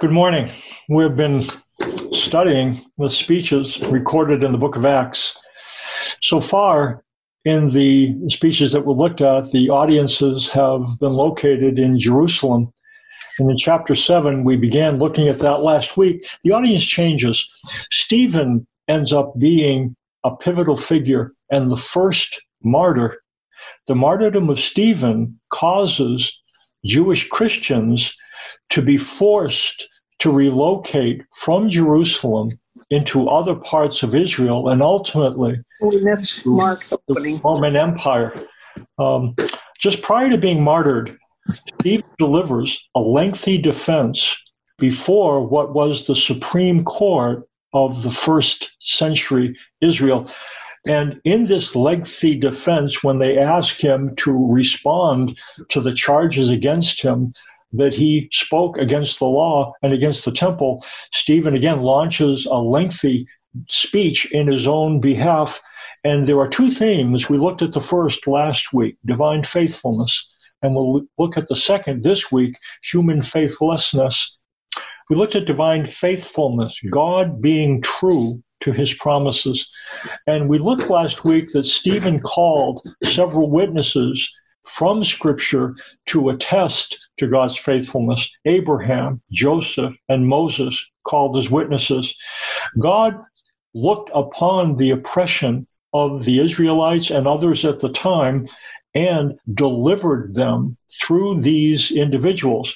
Good morning. We've been studying the speeches recorded in the book of Acts. So far, in the speeches that we looked at, the audiences have been located in Jerusalem. And in chapter 7, we began looking at that last week. The audience changes. Stephen ends up being a pivotal figure and the first martyr. The martyrdom of Stephen causes Jewish Christians to be forced to relocate from Jerusalem into other parts of Israel and ultimately we missed Mark's the Roman Empire. Um, just prior to being martyred, Steve delivers a lengthy defense before what was the Supreme Court of the first century Israel. And in this lengthy defense, when they ask him to respond to the charges against him, that he spoke against the law and against the temple, Stephen again launches a lengthy speech in his own behalf. And there are two themes. We looked at the first last week, divine faithfulness, and we'll look at the second this week, human faithlessness. We looked at divine faithfulness, God being true to his promises. And we looked last week that Stephen called several witnesses from Scripture to attest to God's faithfulness. Abraham, Joseph, and Moses called as witnesses. God looked upon the oppression of the Israelites and others at the time and delivered them through these individuals.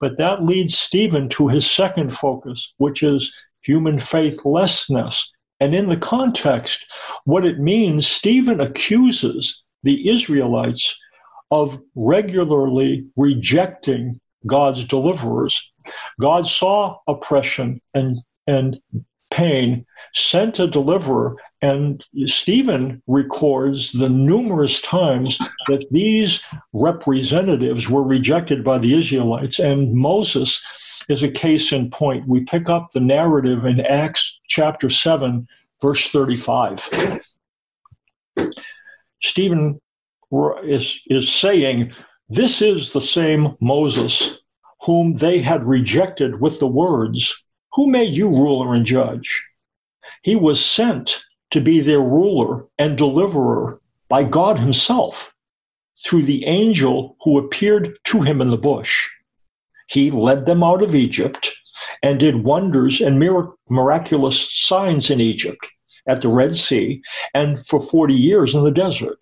But that leads Stephen to his second focus, which is human faithlessness. And in the context, what it means, Stephen accuses the Israelites of regularly rejecting God's deliverers. God saw oppression and, and pain, sent a deliverer, and Stephen records the numerous times that these representatives were rejected by the Israelites, and Moses is a case in point. We pick up the narrative in Acts chapter 7, verse 35. Stephen is, is saying, This is the same Moses whom they had rejected with the words, Who made you ruler and judge? He was sent to be their ruler and deliverer by God Himself through the angel who appeared to him in the bush. He led them out of Egypt and did wonders and miraculous signs in Egypt at the Red Sea and for 40 years in the desert.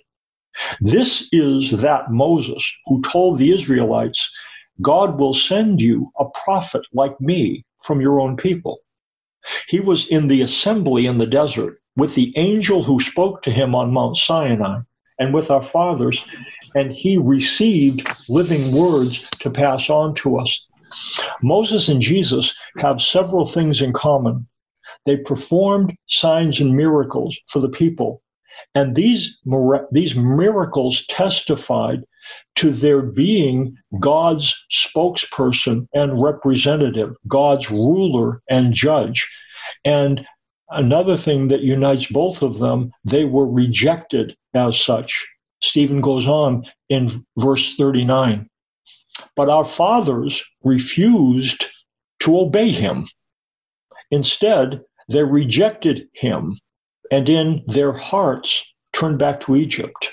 This is that Moses who told the Israelites, God will send you a prophet like me from your own people. He was in the assembly in the desert with the angel who spoke to him on Mount Sinai and with our fathers, and he received living words to pass on to us. Moses and Jesus have several things in common. They performed signs and miracles for the people and these, these miracles testified to their being God's spokesperson and representative, God's ruler and judge. And another thing that unites both of them, they were rejected as such. Stephen goes on in verse 39. But our fathers refused to obey him. Instead, they rejected him and in their hearts turned back to Egypt.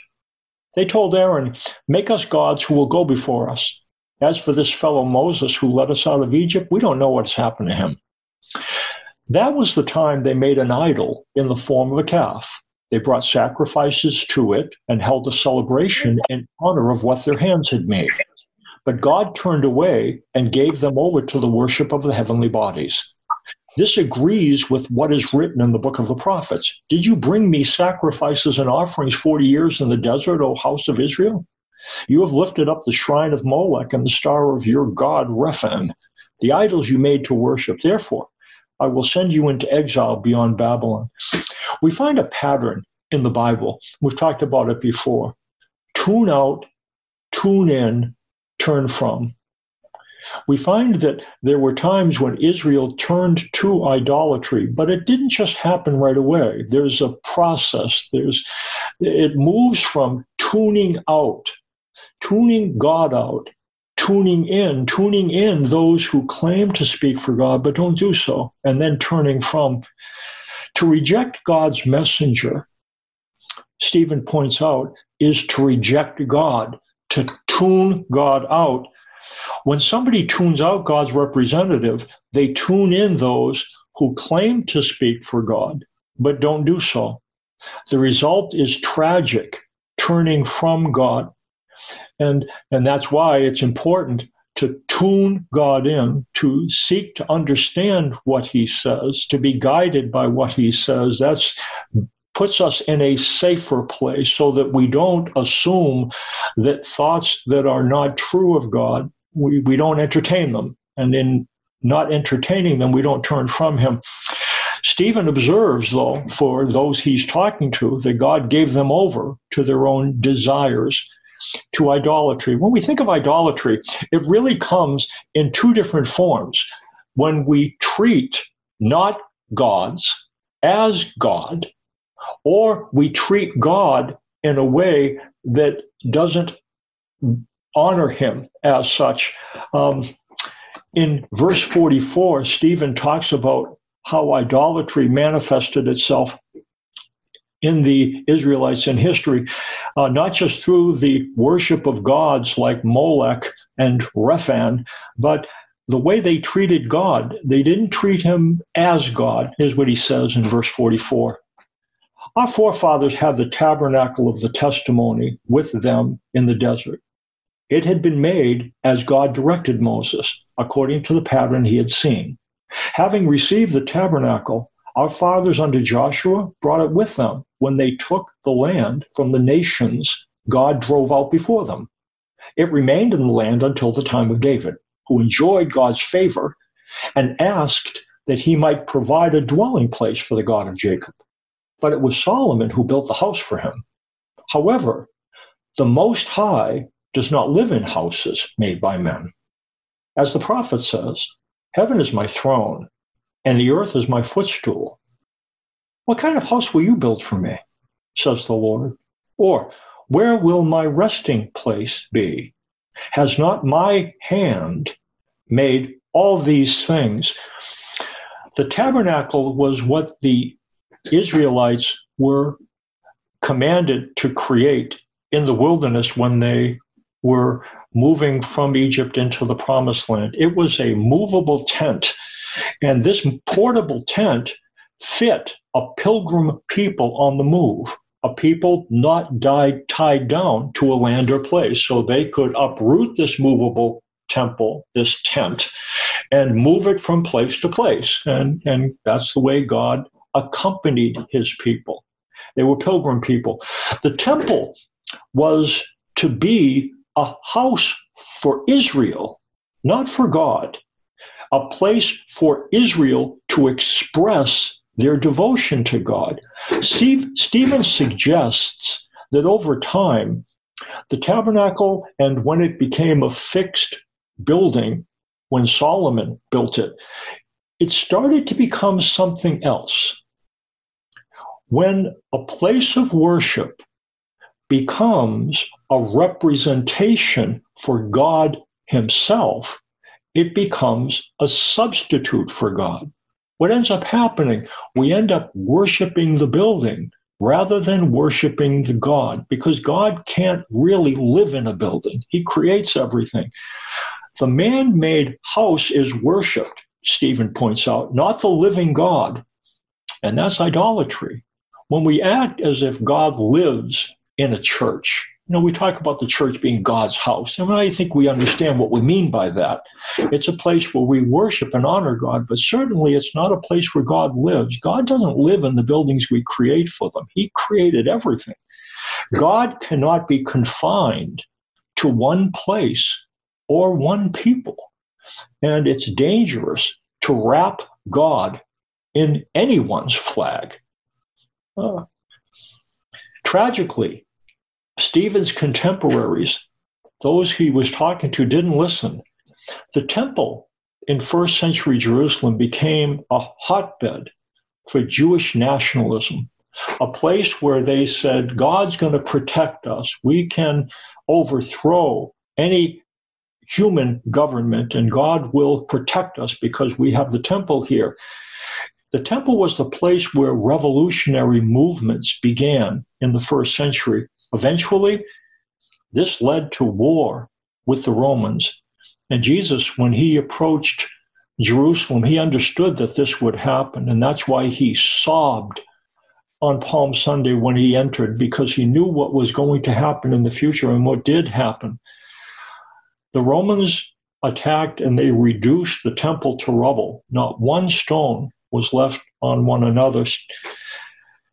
They told Aaron, Make us gods who will go before us. As for this fellow Moses who led us out of Egypt, we don't know what's happened to him. That was the time they made an idol in the form of a calf. They brought sacrifices to it and held a celebration in honor of what their hands had made. But God turned away and gave them over to the worship of the heavenly bodies. This agrees with what is written in the book of the prophets. Did you bring me sacrifices and offerings 40 years in the desert, O house of Israel? You have lifted up the shrine of Molech and the star of your God, Rephan, the idols you made to worship. Therefore, I will send you into exile beyond Babylon. We find a pattern in the Bible. We've talked about it before. Tune out, tune in, turn from we find that there were times when Israel turned to idolatry, but it didn't just happen right away. There's a process. There's it moves from tuning out, tuning God out, tuning in, tuning in those who claim to speak for God but don't do so, and then turning from. To reject God's messenger, Stephen points out, is to reject God, to tune God out. When somebody tunes out God's representative, they tune in those who claim to speak for God but don't do so. The result is tragic, turning from God. And, and that's why it's important to tune God in, to seek to understand what he says, to be guided by what he says. That's puts us in a safer place so that we don't assume that thoughts that are not true of God, we, we don't entertain them. And in not entertaining them, we don't turn from him. Stephen observes, though, for those he's talking to, that God gave them over to their own desires, to idolatry. When we think of idolatry, it really comes in two different forms. When we treat not gods as God, or we treat God in a way that doesn't honor him as such. Um, in verse 44, Stephen talks about how idolatry manifested itself in the Israelites in history, uh, not just through the worship of gods like Molech and Rephan, but the way they treated God. They didn't treat him as God, is what he says in verse 44. Our forefathers had the tabernacle of the testimony with them in the desert. It had been made as God directed Moses, according to the pattern he had seen. Having received the tabernacle, our fathers under Joshua brought it with them when they took the land from the nations God drove out before them. It remained in the land until the time of David, who enjoyed God's favor and asked that he might provide a dwelling place for the God of Jacob. But it was Solomon who built the house for him. However, the Most High does not live in houses made by men. As the prophet says, Heaven is my throne, and the earth is my footstool. What kind of house will you build for me? says the Lord. Or, where will my resting place be? Has not my hand made all these things? The tabernacle was what the Israelites were commanded to create in the wilderness when they were moving from Egypt into the promised land. It was a movable tent. And this portable tent fit a pilgrim people on the move, a people not died, tied down to a land or place. So they could uproot this movable temple, this tent, and move it from place to place. And, and that's the way God accompanied his people. They were pilgrim people. The temple was to be a house for Israel, not for God, a place for Israel to express their devotion to God. Steve, Stephen suggests that over time, the tabernacle and when it became a fixed building, when Solomon built it, it started to become something else. When a place of worship becomes a representation for God Himself, it becomes a substitute for God. What ends up happening, we end up worshiping the building rather than worshiping the God, because God can't really live in a building. He creates everything. The man made house is worshiped, Stephen points out, not the living God. And that's idolatry. When we act as if God lives in a church. You know, we talk about the church being God's house, and I think we understand what we mean by that. It's a place where we worship and honor God, but certainly it's not a place where God lives. God doesn't live in the buildings we create for them. He created everything. God cannot be confined to one place or one people. And it's dangerous to wrap God in anyone's flag. Uh, Tragically, Stephen's contemporaries, those he was talking to, didn't listen. The temple in first century Jerusalem became a hotbed for Jewish nationalism, a place where they said, God's going to protect us. We can overthrow any human government, and God will protect us because we have the temple here. The temple was the place where revolutionary movements began in the first century. Eventually, this led to war with the Romans. And Jesus, when he approached Jerusalem, he understood that this would happen. And that's why he sobbed on Palm Sunday when he entered, because he knew what was going to happen in the future and what did happen. The Romans attacked and they reduced the temple to rubble. Not one stone was left on one another.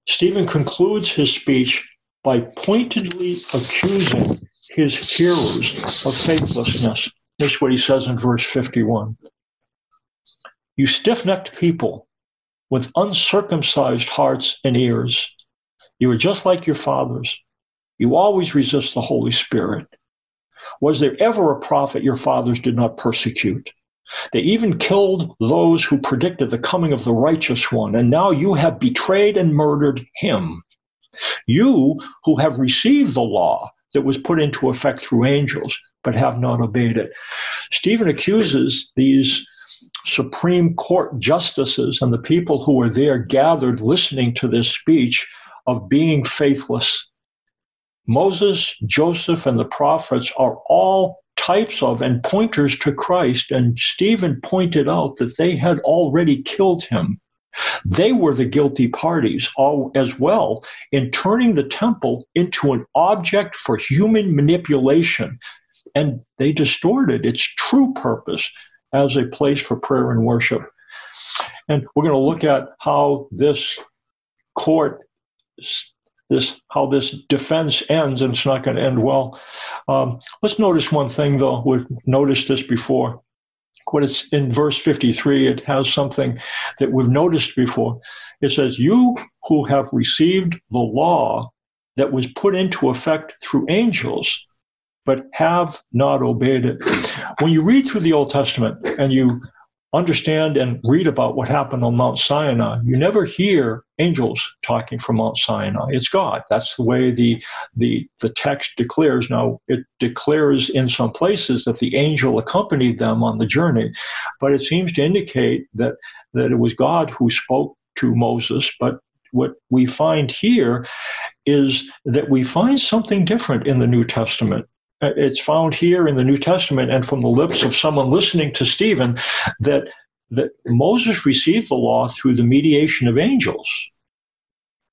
Stephen concludes his speech by pointedly accusing his hearers of faithlessness. Here's what he says in verse 51. You stiff necked people with uncircumcised hearts and ears, you are just like your fathers. You always resist the Holy Spirit. Was there ever a prophet your fathers did not persecute? They even killed those who predicted the coming of the righteous one, and now you have betrayed and murdered him. You who have received the law that was put into effect through angels, but have not obeyed it. Stephen accuses these Supreme Court justices and the people who were there gathered listening to this speech of being faithless. Moses, Joseph, and the prophets are all types of and pointers to Christ, and Stephen pointed out that they had already killed him. They were the guilty parties all, as well in turning the temple into an object for human manipulation, and they distorted its true purpose as a place for prayer and worship. And we're going to look at how this court, this how this defense ends, and it's not going to end well. Um, let's notice one thing, though. We've noticed this before. When it's in verse 53, it has something that we've noticed before. It says, "You who have received the law that was put into effect through angels." but have not obeyed it. When you read through the Old Testament and you understand and read about what happened on Mount Sinai, you never hear angels talking from Mount Sinai. It's God. That's the way the the the text declares. Now it declares in some places that the angel accompanied them on the journey, but it seems to indicate that that it was God who spoke to Moses. But what we find here is that we find something different in the New Testament. Uh, it's found here in the New Testament and from the lips of someone listening to Stephen that that Moses received the law through the mediation of angels.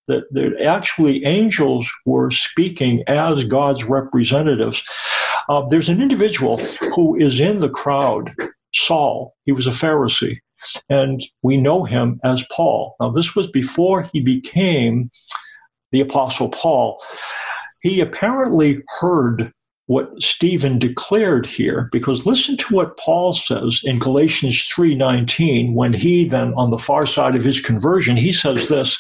That, that actually angels were speaking as God's representatives. Uh, there's an individual who is in the crowd, Saul. He was a Pharisee, and we know him as Paul. Now, this was before he became the Apostle Paul. He apparently heard what Stephen declared here because listen to what Paul says in Galatians 3:19 when he then on the far side of his conversion he says this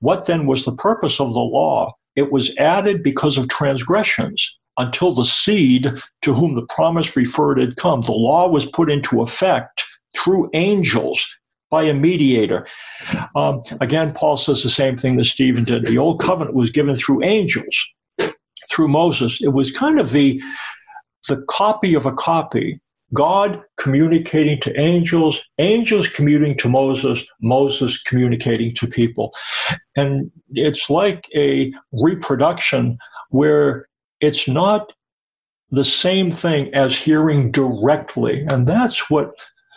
what then was the purpose of the law it was added because of transgressions until the seed to whom the promise referred had come the law was put into effect through angels by a mediator. Um, again, Paul says the same thing that Stephen did. The old covenant was given through angels through Moses. It was kind of the the copy of a copy. God communicating to angels, angels communicating to Moses, Moses communicating to people. And it's like a reproduction where it's not the same thing as hearing directly. And that's what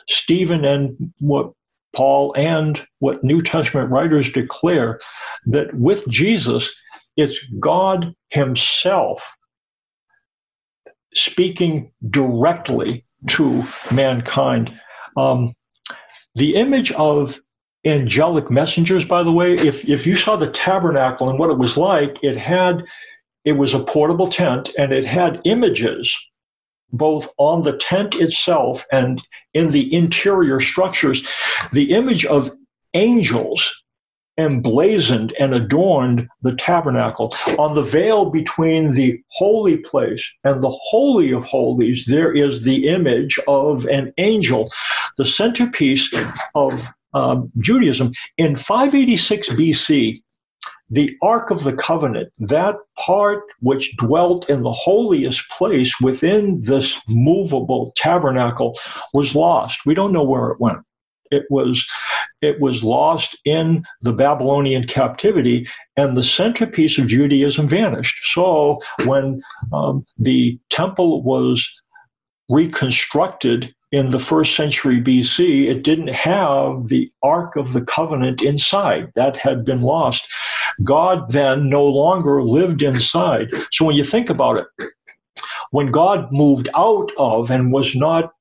Stephen and what Paul and what New Testament writers declare that with Jesus, it's God Himself speaking directly to mankind. Um, the image of angelic messengers, by the way, if, if you saw the tabernacle and what it was like, it had it was a portable tent and it had images both on the tent itself and in the interior structures. The image of angels emblazoned and adorned the tabernacle. On the veil between the holy place and the holy of holies, there is the image of an angel, the centerpiece of um, Judaism. In 586 BC, the Ark of the Covenant, that part which dwelt in the holiest place within this movable tabernacle, was lost. We don't know where it went. It was it was lost in the Babylonian captivity, and the centerpiece of Judaism vanished. So when um, the temple was reconstructed in the first century BC, it didn't have the Ark of the Covenant inside. That had been lost. God then no longer lived inside. So when you think about it, when God moved out of and was not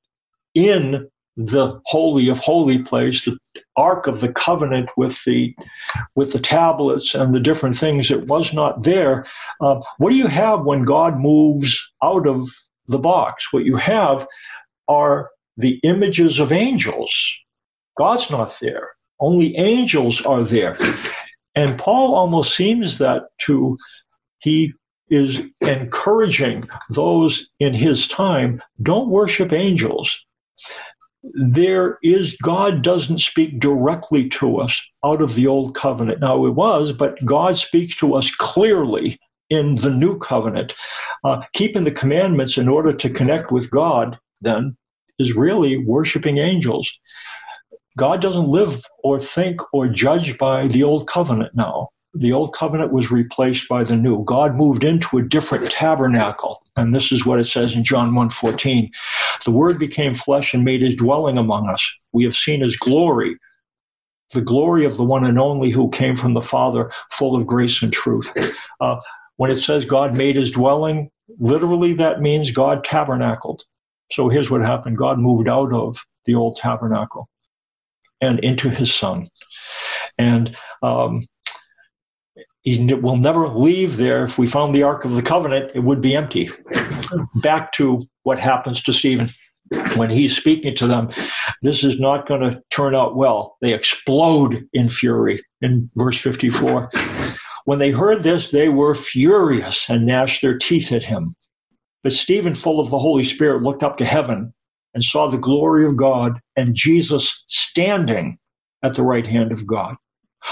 in the holy of holy place, the ark of the covenant with the with the tablets and the different things, it was not there. Uh, what do you have when God moves out of the box? What you have are the images of angels. God's not there. Only angels are there. And Paul almost seems that to, he is encouraging those in his time, don't worship angels. There is, God doesn't speak directly to us out of the old covenant. Now it was, but God speaks to us clearly in the new covenant. Uh, keeping the commandments in order to connect with God, then, is really worshiping angels. God doesn't live or think or judge by the old covenant now. The old covenant was replaced by the new. God moved into a different tabernacle. And this is what it says in John 1:14. The word became flesh and made his dwelling among us. We have seen his glory, the glory of the one and only who came from the Father, full of grace and truth. Uh, when it says God made his dwelling, literally that means God tabernacled. So here's what happened God moved out of the old tabernacle and into his son. And um, he will never leave there. If we found the Ark of the Covenant, it would be empty. Back to what happens to Stephen when he's speaking to them. This is not going to turn out well. They explode in fury in verse 54. When they heard this, they were furious and gnashed their teeth at him. But Stephen, full of the Holy Spirit, looked up to heaven and saw the glory of God and Jesus standing at the right hand of God.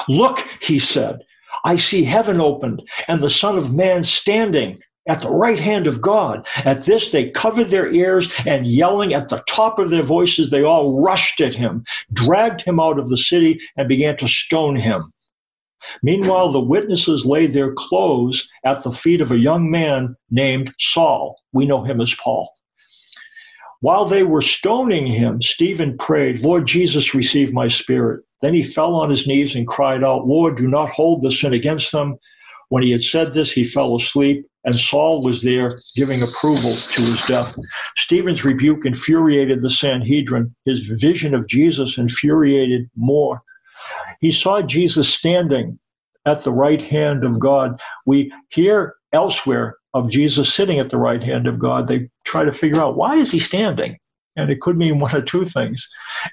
Look, he said, I see heaven opened and the Son of Man standing at the right hand of God. At this, they covered their ears and yelling at the top of their voices, they all rushed at him, dragged him out of the city, and began to stone him. Meanwhile, the witnesses laid their clothes at the feet of a young man named Saul. We know him as Paul. While they were stoning him, Stephen prayed, Lord Jesus, receive my spirit. Then he fell on his knees and cried out, Lord, do not hold the sin against them. When he had said this, he fell asleep, and Saul was there giving approval to his death. Stephen's rebuke infuriated the Sanhedrin. His vision of Jesus infuriated more. He saw Jesus standing at the right hand of God. We hear elsewhere of Jesus sitting at the right hand of God. They try to figure out why is he standing? And it could mean one of two things.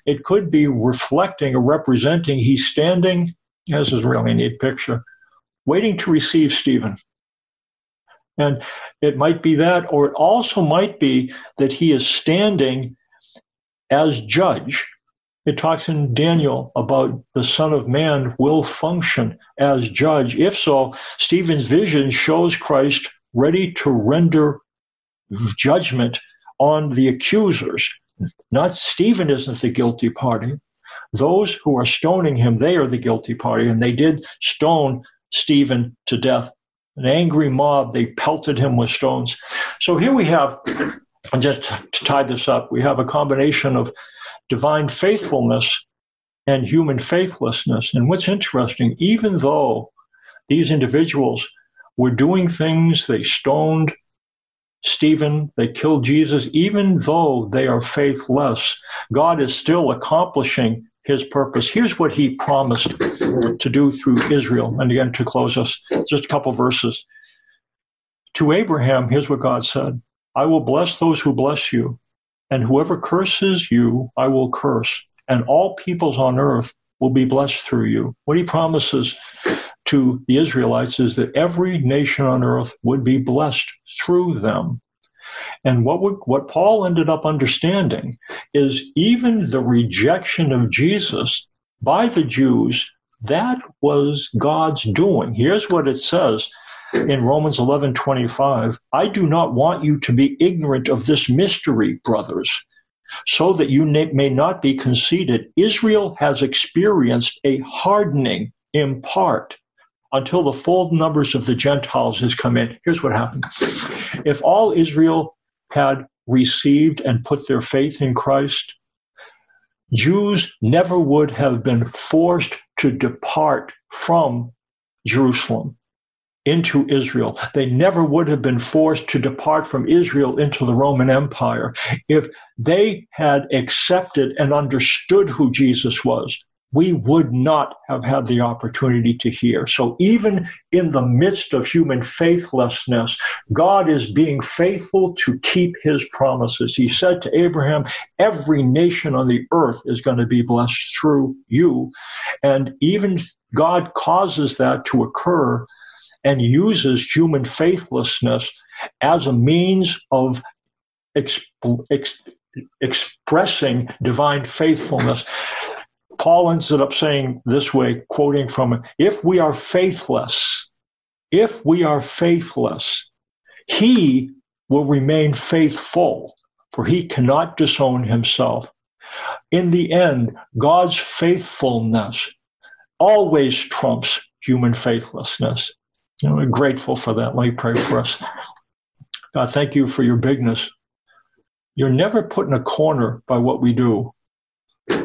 It could be reflecting or representing he's standing, this is a really neat picture, waiting to receive Stephen. And it might be that, or it also might be that he is standing as judge it talks in Daniel about the Son of Man will function as judge. If so, Stephen's vision shows Christ ready to render judgment on the accusers. Not Stephen isn't the guilty party. Those who are stoning him, they are the guilty party, and they did stone Stephen to death. An angry mob, they pelted him with stones. So here we have, and just to tie this up, we have a combination of divine faithfulness and human faithlessness. And what's interesting, even though these individuals were doing things, they stoned Stephen, they killed Jesus, even though they are faithless, God is still accomplishing his purpose. Here's what he promised to do through Israel. And again, to close us, just a couple verses. To Abraham, here's what God said I will bless those who bless you, and whoever curses you, I will curse, and all peoples on earth will be blessed through you. What he promises to the Israelites is that every nation on earth would be blessed through them. And what what Paul ended up understanding is even the rejection of Jesus by the Jews That was God's doing. Here's what it says in Romans 11:25, I do not want you to be ignorant of this mystery, brothers, so that you may not be conceited. Israel has experienced a hardening in part until the full numbers of the Gentiles has come in. Here's what happened. If all Israel had received and put their faith in Christ, Jews never would have been forced to depart from Jerusalem into Israel. They never would have been forced to depart from Israel into the Roman Empire if they had accepted and understood who Jesus was we would not have had the opportunity to hear. So even in the midst of human faithlessness, God is being faithful to keep his promises. He said to Abraham, every nation on the earth is going to be blessed through you. And even God causes that to occur and uses human faithlessness as a means of exp- ex- expressing divine faithfulness. Paul ends it up saying this way, quoting from, if we are faithless, if we are faithless, he will remain faithful, for he cannot disown himself. In the end, God's faithfulness always trumps human faithlessness. You know, we're grateful for that. Let me pray for us. God, thank you for your bigness. You're never put in a corner by what we do.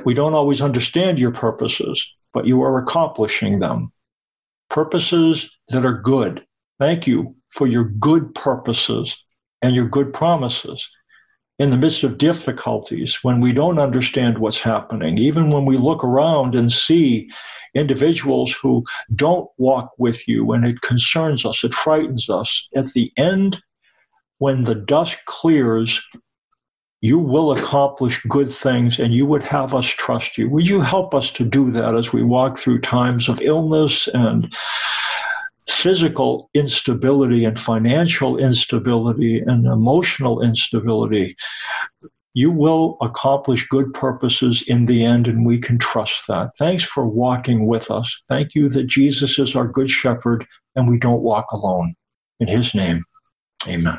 We don't always understand your purposes, but you are accomplishing them. Purposes that are good. Thank you for your good purposes and your good promises. In the midst of difficulties, when we don't understand what's happening, even when we look around and see individuals who don't walk with you and it concerns us, it frightens us, at the end, when the dust clears, you will accomplish good things and you would have us trust you. Would you help us to do that as we walk through times of illness and physical instability and financial instability and emotional instability? You will accomplish good purposes in the end, and we can trust that. Thanks for walking with us. Thank you that Jesus is our good shepherd and we don't walk alone. In his name, amen.